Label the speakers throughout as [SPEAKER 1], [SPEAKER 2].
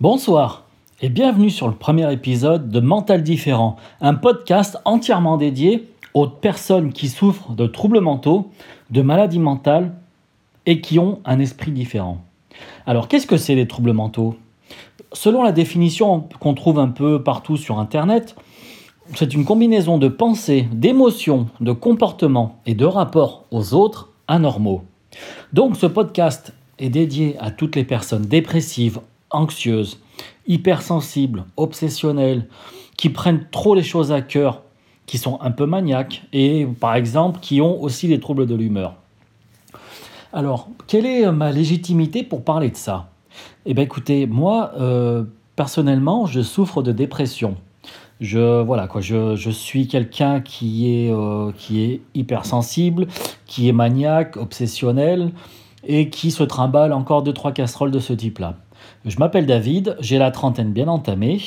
[SPEAKER 1] Bonsoir et bienvenue sur le premier épisode de Mental Différent, un podcast entièrement dédié aux personnes qui souffrent de troubles mentaux, de maladies mentales et qui ont un esprit différent. Alors qu'est-ce que c'est les troubles mentaux? Selon la définition qu'on trouve un peu partout sur Internet, c'est une combinaison de pensées, d'émotions, de comportements et de rapports aux autres anormaux. Donc ce podcast est dédié à toutes les personnes dépressives, anxieuses, hypersensibles, obsessionnelles, qui prennent trop les choses à cœur, qui sont un peu maniaques et par exemple qui ont aussi des troubles de l'humeur. Alors, quelle est ma légitimité pour parler de ça? Eh bien écoutez, moi, euh, personnellement, je souffre de dépression. Je, voilà, quoi, je, je suis quelqu'un qui, est euh, qui est hypersensible, qui est maniaque, obsessionnel et qui se trimballe encore deux, trois casseroles de ce type-là. Je m'appelle David, j'ai la trentaine bien entamée.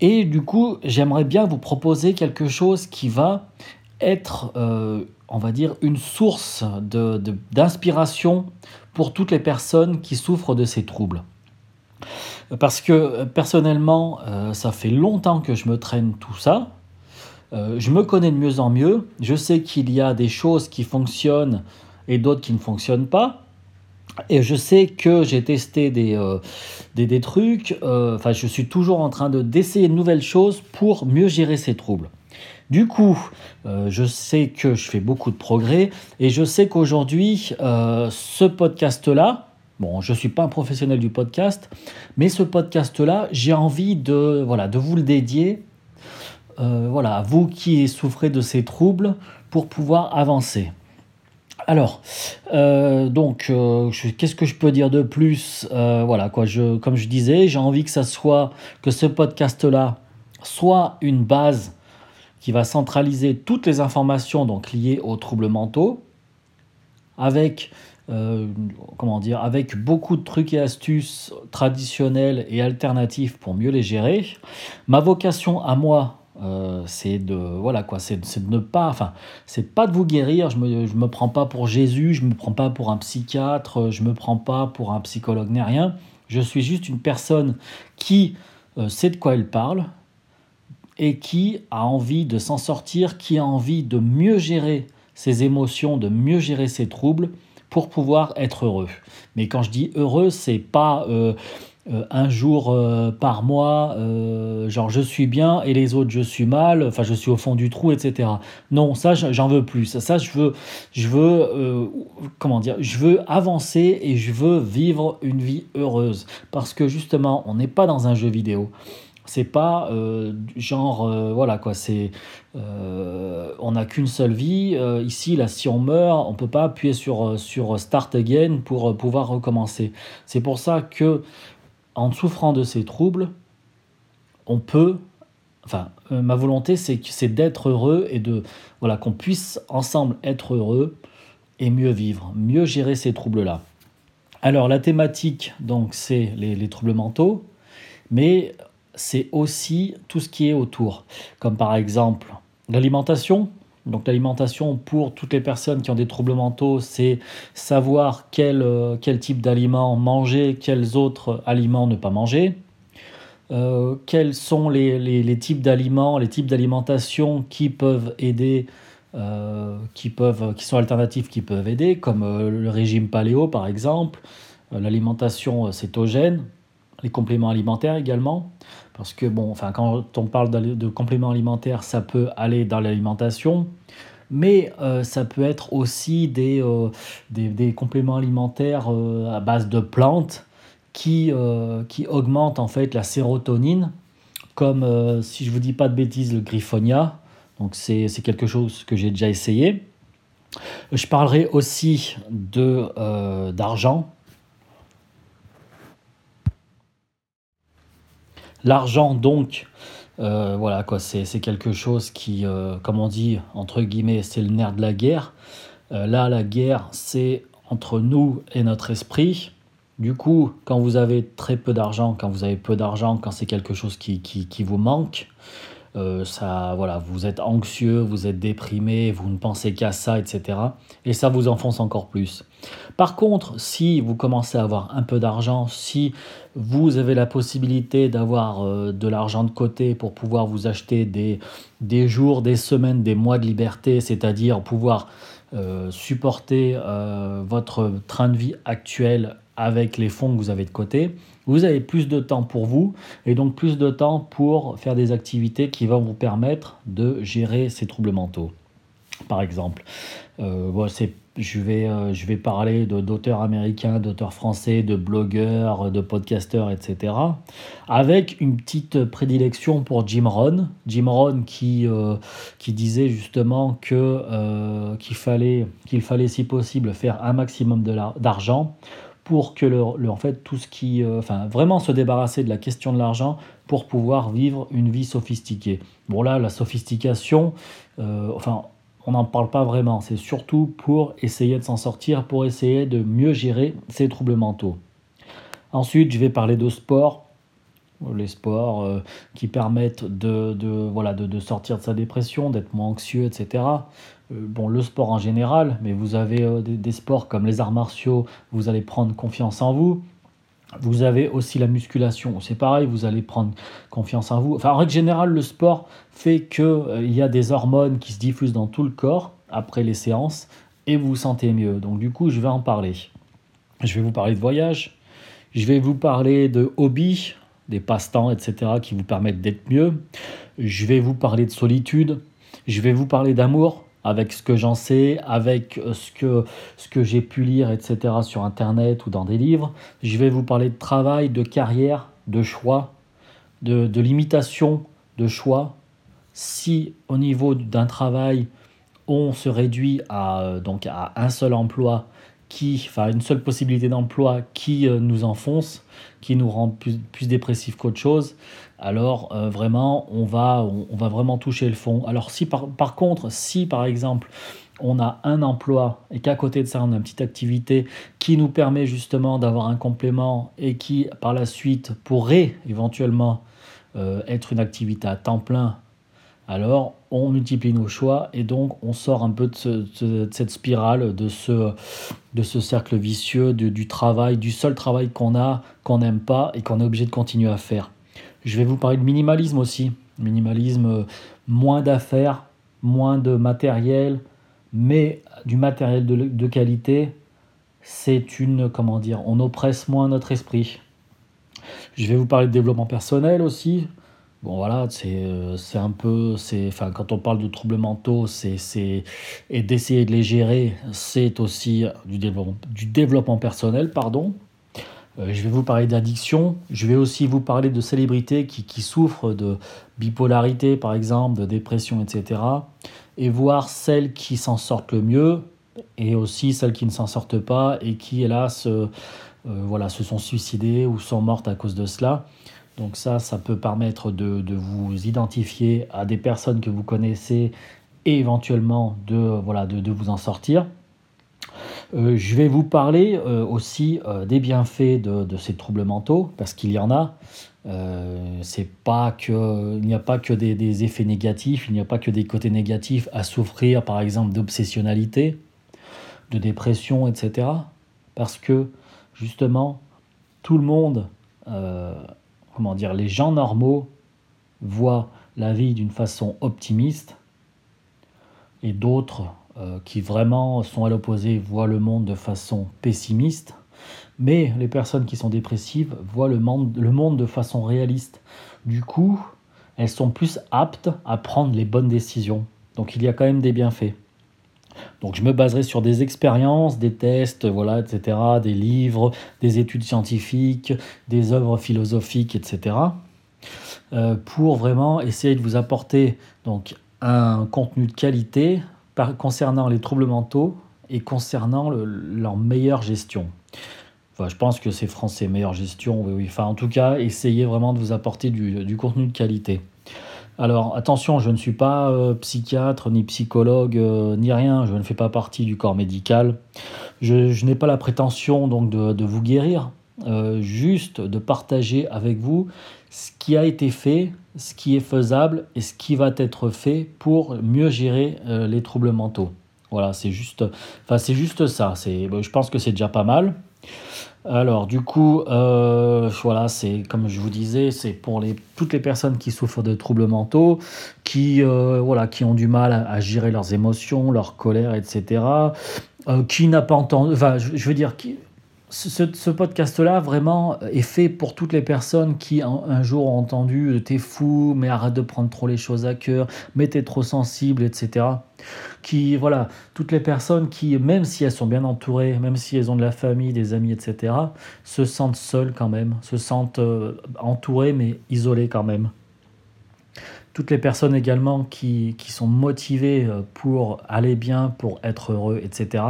[SPEAKER 1] Et du coup, j'aimerais bien vous proposer quelque chose qui va être, euh, on va dire, une source d'inspiration pour toutes les personnes qui souffrent de ces troubles. Parce que personnellement, euh, ça fait longtemps que je me traîne tout ça. Euh, je me connais de mieux en mieux. Je sais qu'il y a des choses qui fonctionnent et d'autres qui ne fonctionnent pas. Et je sais que j'ai testé des, euh, trucs, euh, enfin je suis toujours en train d'essayer de, nouvelles choses pour mieux gérer ces troubles. Du coup, euh, je sais que je fais beaucoup de progrès et je sais qu'aujourd'hui, ce podcast-là, bon, je ne suis pas un professionnel du podcast, mais ce podcast-là, j'ai envie de, de vous le dédier, voilà, à vous qui souffrez de ces troubles, pour pouvoir avancer. Alors, euh, donc, euh, qu'est-ce que je peux dire de plus euh, Voilà, quoi, comme je disais, j'ai envie que ça soit, que ce podcast-là soit une base qui va centraliser toutes les informations donc liées aux troubles mentaux, avec comment dire, avec beaucoup de trucs et astuces traditionnels et alternatifs pour mieux les gérer. Ma vocation à moi, euh, c'est de voilà quoi c'est de ne pas enfin c'est pas de vous guérir je me je me prends pas pour Jésus je me prends pas pour un psychiatre je me prends pas pour un psychologue ni rien. Je suis juste une personne qui euh, sait de quoi elle parle et qui a envie de s'en sortir qui a envie de mieux gérer ses émotions de mieux gérer ses troubles pour pouvoir être heureux. Mais quand je dis heureux c'est pas euh, euh, un jour euh, par mois, euh, genre je suis bien et les autres je suis mal, enfin je suis au fond du trou, etc. Non, ça j'en veux plus. Ça, je veux, je veux, comment dire, je veux avancer et je veux vivre une vie heureuse parce que justement on n'est pas dans un jeu vidéo. C'est pas genre voilà quoi, c'est on n'a qu'une seule vie. ici là, si on meurt, on peut pas appuyer sur sur Start Again pour pouvoir recommencer. C'est pour ça que en souffrant de ces troubles, on peut, enfin, euh, ma volonté, c'est, d'être heureux et de, voilà, qu'on puisse ensemble être heureux et mieux vivre, mieux gérer ces troubles-là. Alors, la thématique, donc, c'est les, troubles mentaux, mais c'est aussi tout ce qui est autour, comme par exemple l'alimentation, donc l'alimentation pour toutes les personnes qui ont des troubles mentaux, c'est savoir quel, euh, quel type d'aliments manger, quels autres aliments ne pas manger. Euh, quels sont les, les, types d'aliments, les types d'alimentation qui peuvent aider, euh, qui, peuvent, qui sont alternatifs, qui peuvent aider, comme le régime paléo par exemple, l'alimentation cétogène, les compléments alimentaires également. Parce que, bon, enfin, quand on parle de compléments alimentaires, ça peut aller dans l'alimentation, mais euh, ça peut être aussi des, euh, des, compléments alimentaires euh, à base de plantes qui, qui augmentent en fait la sérotonine, comme, si je vous dis pas de bêtises, le griffonia. Donc, c'est quelque chose que j'ai déjà essayé. Je parlerai aussi d'argent L'argent, donc, euh, voilà quoi, c'est quelque chose qui, euh, comme on dit, entre guillemets, c'est le nerf de la guerre. Euh, là, la guerre, c'est entre nous et notre esprit. Du coup, quand vous avez très peu d'argent, quand vous avez peu d'argent, quand c'est quelque chose qui, qui, vous manque, euh, ça, voilà, vous êtes anxieux, vous êtes déprimé, vous ne pensez qu'à ça, etc. Et ça vous enfonce encore plus. Par contre, si vous commencez à avoir un peu d'argent, si vous avez la possibilité d'avoir euh, de l'argent de côté pour pouvoir vous acheter des, des jours, des semaines, des mois de liberté, c'est-à-dire pouvoir euh, supporter votre train de vie actuel avec les fonds que vous avez de côté, vous avez plus de temps pour vous et donc plus de temps pour faire des activités qui vont vous permettre de gérer ces troubles mentaux. Par exemple, euh, je, vais, euh, je vais parler d'auteurs américains, d'auteurs français, de blogueurs, de podcasteurs, etc. Avec une petite prédilection pour Jim Rohn. Jim Rohn qui, euh, disait justement qu'il fallait, si possible, faire un maximum d'argent pour que le, en fait tout ce qui euh, enfin vraiment se débarrasser de la question de l'argent pour pouvoir vivre une vie sophistiquée. Bon là la sophistication euh, enfin on n'en parle pas vraiment, c'est surtout pour essayer de s'en sortir, pour essayer de mieux gérer ses troubles mentaux. Ensuite, je vais parler de sport, les sports euh, qui permettent de, de voilà, de, de, sortir de sa dépression, d'être moins anxieux, etc. Euh, bon, le sport en général, mais vous avez euh, des, sports comme les arts martiaux, vous allez prendre confiance en vous. Vous avez aussi la musculation, c'est pareil, vous allez prendre confiance en vous. Enfin, en règle générale, le sport fait qu'il il y a des hormones qui se diffusent dans tout le corps après les séances et vous vous sentez mieux. Donc, du coup, je vais en parler. Je vais vous parler de voyage, je vais vous parler de hobby, des passe-temps, etc., qui vous permettent d'être mieux. Je vais vous parler de solitude. Je vais vous parler d'amour avec ce que j'en sais, avec euh, ce que, ce que j'ai pu lire, etc., sur Internet ou dans des livres. Je vais vous parler de travail, de carrière, de choix, de, de limitation de choix. Si au niveau d'un travail, on se réduit à, euh, donc à un seul emploi qui, enfin une seule possibilité d'emploi qui euh, nous enfonce, qui nous rend plus, plus dépressif qu'autre chose, alors euh, vraiment on va, on, va vraiment toucher le fond. Alors si par, par contre, si par exemple on a un emploi et qu'à côté de ça on a une petite activité qui nous permet justement d'avoir un complément et qui par la suite pourrait éventuellement euh, être une activité à temps plein alors on multiplie nos choix et donc on sort un peu de, cette spirale, de ce, de ce cercle vicieux du travail, du seul travail qu'on a, qu'on n'aime pas et qu'on est obligé de continuer à faire. Je vais vous parler de minimalisme aussi. Minimalisme, euh, moins d'affaires, moins de matériel, mais du matériel de, de qualité. C'est une, comment dire, on oppresse moins notre esprit. Je vais vous parler de développement personnel aussi. Bon voilà, c'est euh, un peu, enfin quand on parle de troubles mentaux, c'est et d'essayer de les gérer, c'est aussi du développement, du développement personnel, pardon. Euh, je vais vous parler d'addiction, je vais aussi vous parler de célébrités qui, qui, souffrent de bipolarité par exemple, de dépression, etc. Et voir celles qui s'en sortent le mieux et aussi celles qui ne s'en sortent pas et qui hélas euh, voilà, se sont suicidées ou sont mortes à cause de cela. Donc ça, ça peut permettre de, vous identifier à des personnes que vous connaissez et éventuellement de, voilà, de, vous en sortir. Euh, je vais vous parler euh, aussi euh, des bienfaits de, ces troubles mentaux, parce qu'il y en a. c'est pas que, il n'y a pas que des, des effets négatifs, il n'y a pas que des côtés négatifs à souffrir, par exemple, d'obsessionnalité, de dépression, etc. Parce que, justement, tout le monde comment dire, les gens normaux voient la vie d'une façon optimiste et d'autres euh, qui vraiment sont à l'opposé voient le monde de façon pessimiste. Mais les personnes qui sont dépressives voient le monde, le monde de façon réaliste. Du coup, elles sont plus aptes à prendre les bonnes décisions. Donc il y a quand même des bienfaits. Donc je me baserai sur des expériences, des tests, voilà, etc., des livres, des études scientifiques, des œuvres philosophiques, etc., euh, pour vraiment essayer de vous apporter donc un contenu de qualité concernant les troubles mentaux et concernant leur meilleure gestion. Enfin, je pense que c'est français, meilleure gestion, oui, oui. Enfin, en tout cas, essayez vraiment de vous apporter du contenu de qualité. Alors attention, je ne suis pas euh, psychiatre, ni psychologue, euh, ni rien, je ne fais pas partie du corps médical. Je, n'ai pas la prétention donc de, vous guérir, euh, juste de partager avec vous ce qui a été fait, ce qui est faisable et ce qui va être fait pour mieux gérer les troubles mentaux. Voilà, c'est juste, c'est juste ça. Je pense que c'est déjà pas mal. Alors, du coup, euh, voilà, c'est comme je vous disais, c'est pour toutes les personnes qui souffrent de troubles mentaux, qui, euh, voilà, qui ont du mal à, gérer leurs émotions, leur colère, etc. qui n'a pas entendu, enfin, je veux dire, qui, ce, podcast-là, vraiment, est fait pour toutes les personnes qui, un, jour, ont entendu euh, T'es fou, mais arrête de prendre trop les choses à cœur, mais t'es trop sensible, etc. Qui, voilà, toutes les personnes qui, même si elles sont bien entourées, même si elles ont de la famille, des amis, etc., se sentent seules quand même, se sentent euh, entourées, mais isolées quand même. Toutes les personnes également qui, qui sont motivées euh, pour aller bien, pour être heureux, etc.,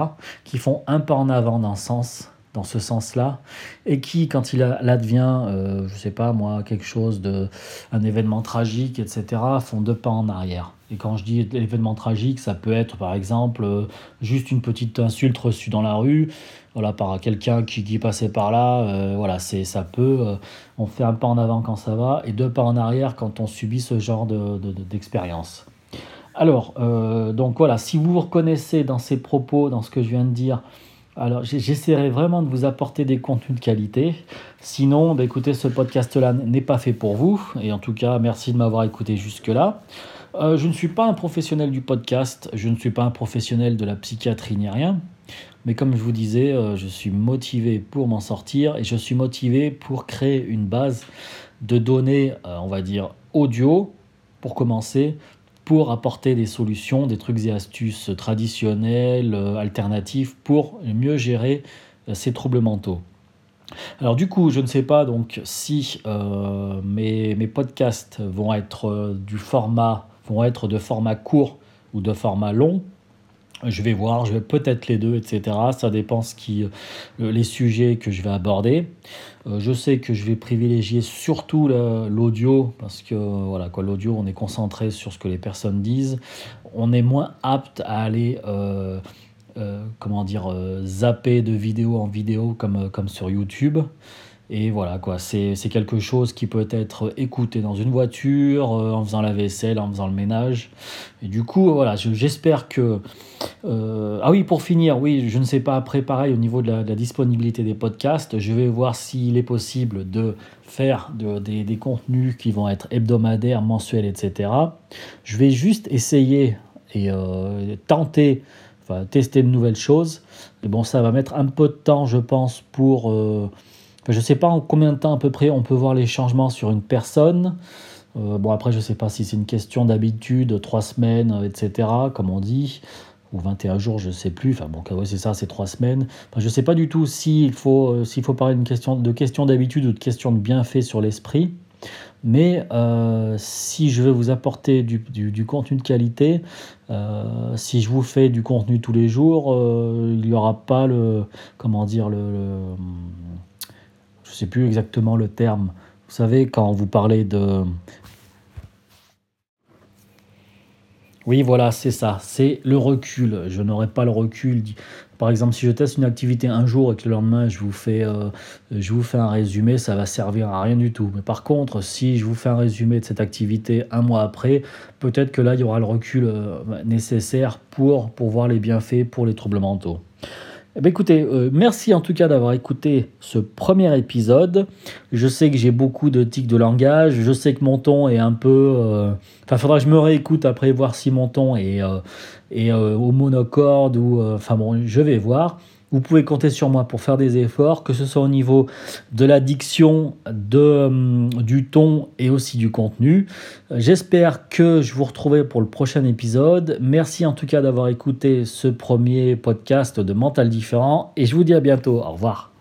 [SPEAKER 1] qui font un pas en avant dans ce sens dans ce sens-là, et qui, quand il advient, euh, je sais pas moi, quelque chose de, un événement tragique, etc., font deux pas en arrière. Et quand je dis événement tragique, ça peut être par exemple euh, juste une petite insulte reçue dans la rue, voilà, par quelqu'un qui, qui passait par là, euh, voilà, c'est, ça peut, euh, on fait un pas en avant quand ça va, et deux pas en arrière quand on subit ce genre de, d'expérience. Alors, donc voilà, si vous vous reconnaissez dans ces propos, dans ce que je viens de dire, alors, j'essaierai vraiment de vous apporter des contenus de qualité. Sinon, bah, écoutez, ce podcast-là n'est pas fait pour vous. Et en tout cas, merci de m'avoir écouté jusque-là. Euh, je ne suis pas un professionnel du podcast, je ne suis pas un professionnel de la psychiatrie ni rien. Mais comme je vous disais, euh, je suis motivé pour m'en sortir et je suis motivé pour créer une base de données, euh, on va dire, audio, pour commencer, pour apporter des solutions, des trucs et astuces traditionnels, euh, alternatifs, pour mieux gérer euh, ces troubles mentaux. Alors du coup, je ne sais pas donc si euh, mes, mes, podcasts vont être du format, vont être de format court ou de format long. Je vais voir, je vais peut-être les deux, etc. Ça dépend ce qui, euh, les sujets que je vais aborder. Euh, je sais que je vais privilégier surtout l'audio parce que voilà quoi, l'audio, on est concentré sur ce que les personnes disent. On est moins apte à aller euh, comment dire zapper de vidéo en vidéo comme, comme sur YouTube. Et voilà, quoi, c'est quelque chose qui peut être écouté dans une voiture, euh, en faisant la vaisselle, en faisant le ménage. Et du coup, voilà, j'espère que... Euh, ah oui, pour finir, oui, je ne sais pas après, pareil, au niveau de la, disponibilité des podcasts, je vais voir s'il est possible de faire des, des, contenus qui vont être hebdomadaires, mensuels, etc. Je vais juste essayer et euh, tenter, enfin, tester de nouvelles choses. Et bon, ça va mettre un peu de temps, je pense, pour je ne sais pas en combien de temps à peu près on peut voir les changements sur une personne. Euh, bon, après, je ne sais pas si c'est une question d'habitude, trois semaines, euh, etc., comme on dit, ou 21 jours, je ne sais plus. Enfin, bon, c'est ça, c'est trois semaines. je ne sais pas du tout s'il faut, euh, faut parler de question d'habitude ou de question de bienfait sur l'esprit. Mais si je veux vous apporter du, du, contenu de qualité, si je vous fais du contenu tous les jours, il n'y aura pas le, comment dire, le je ne sais plus exactement le terme. Vous savez, quand vous parlez de... Oui, voilà, c'est ça, c'est le recul. Je n'aurai pas le recul. Par exemple, si je teste une activité un jour et que le lendemain je vous fais, euh, je vous fais un résumé, ça va servir à rien du tout. Mais par contre, si je vous fais un résumé de cette activité un mois après, peut-être que là, il y aura le recul euh, nécessaire pour, pour voir les bienfaits pour les troubles mentaux. Eh ben, écoutez, euh, merci en tout cas d'avoir écouté ce premier épisode. Je sais que j'ai beaucoup de tics de langage. Je sais que mon ton est un peu. Euh, enfin, faudra que je me réécoute après voir si mon ton est, euh, au monocorde ou. Enfin bon, je vais voir. Vous pouvez compter sur moi pour faire des efforts, que ce soit au niveau de la diction, hum, du ton et aussi du contenu. J'espère que je vous retrouverai pour le prochain épisode. Merci en tout cas d'avoir écouté ce premier podcast de Mental Différent et je vous dis à bientôt. Au revoir.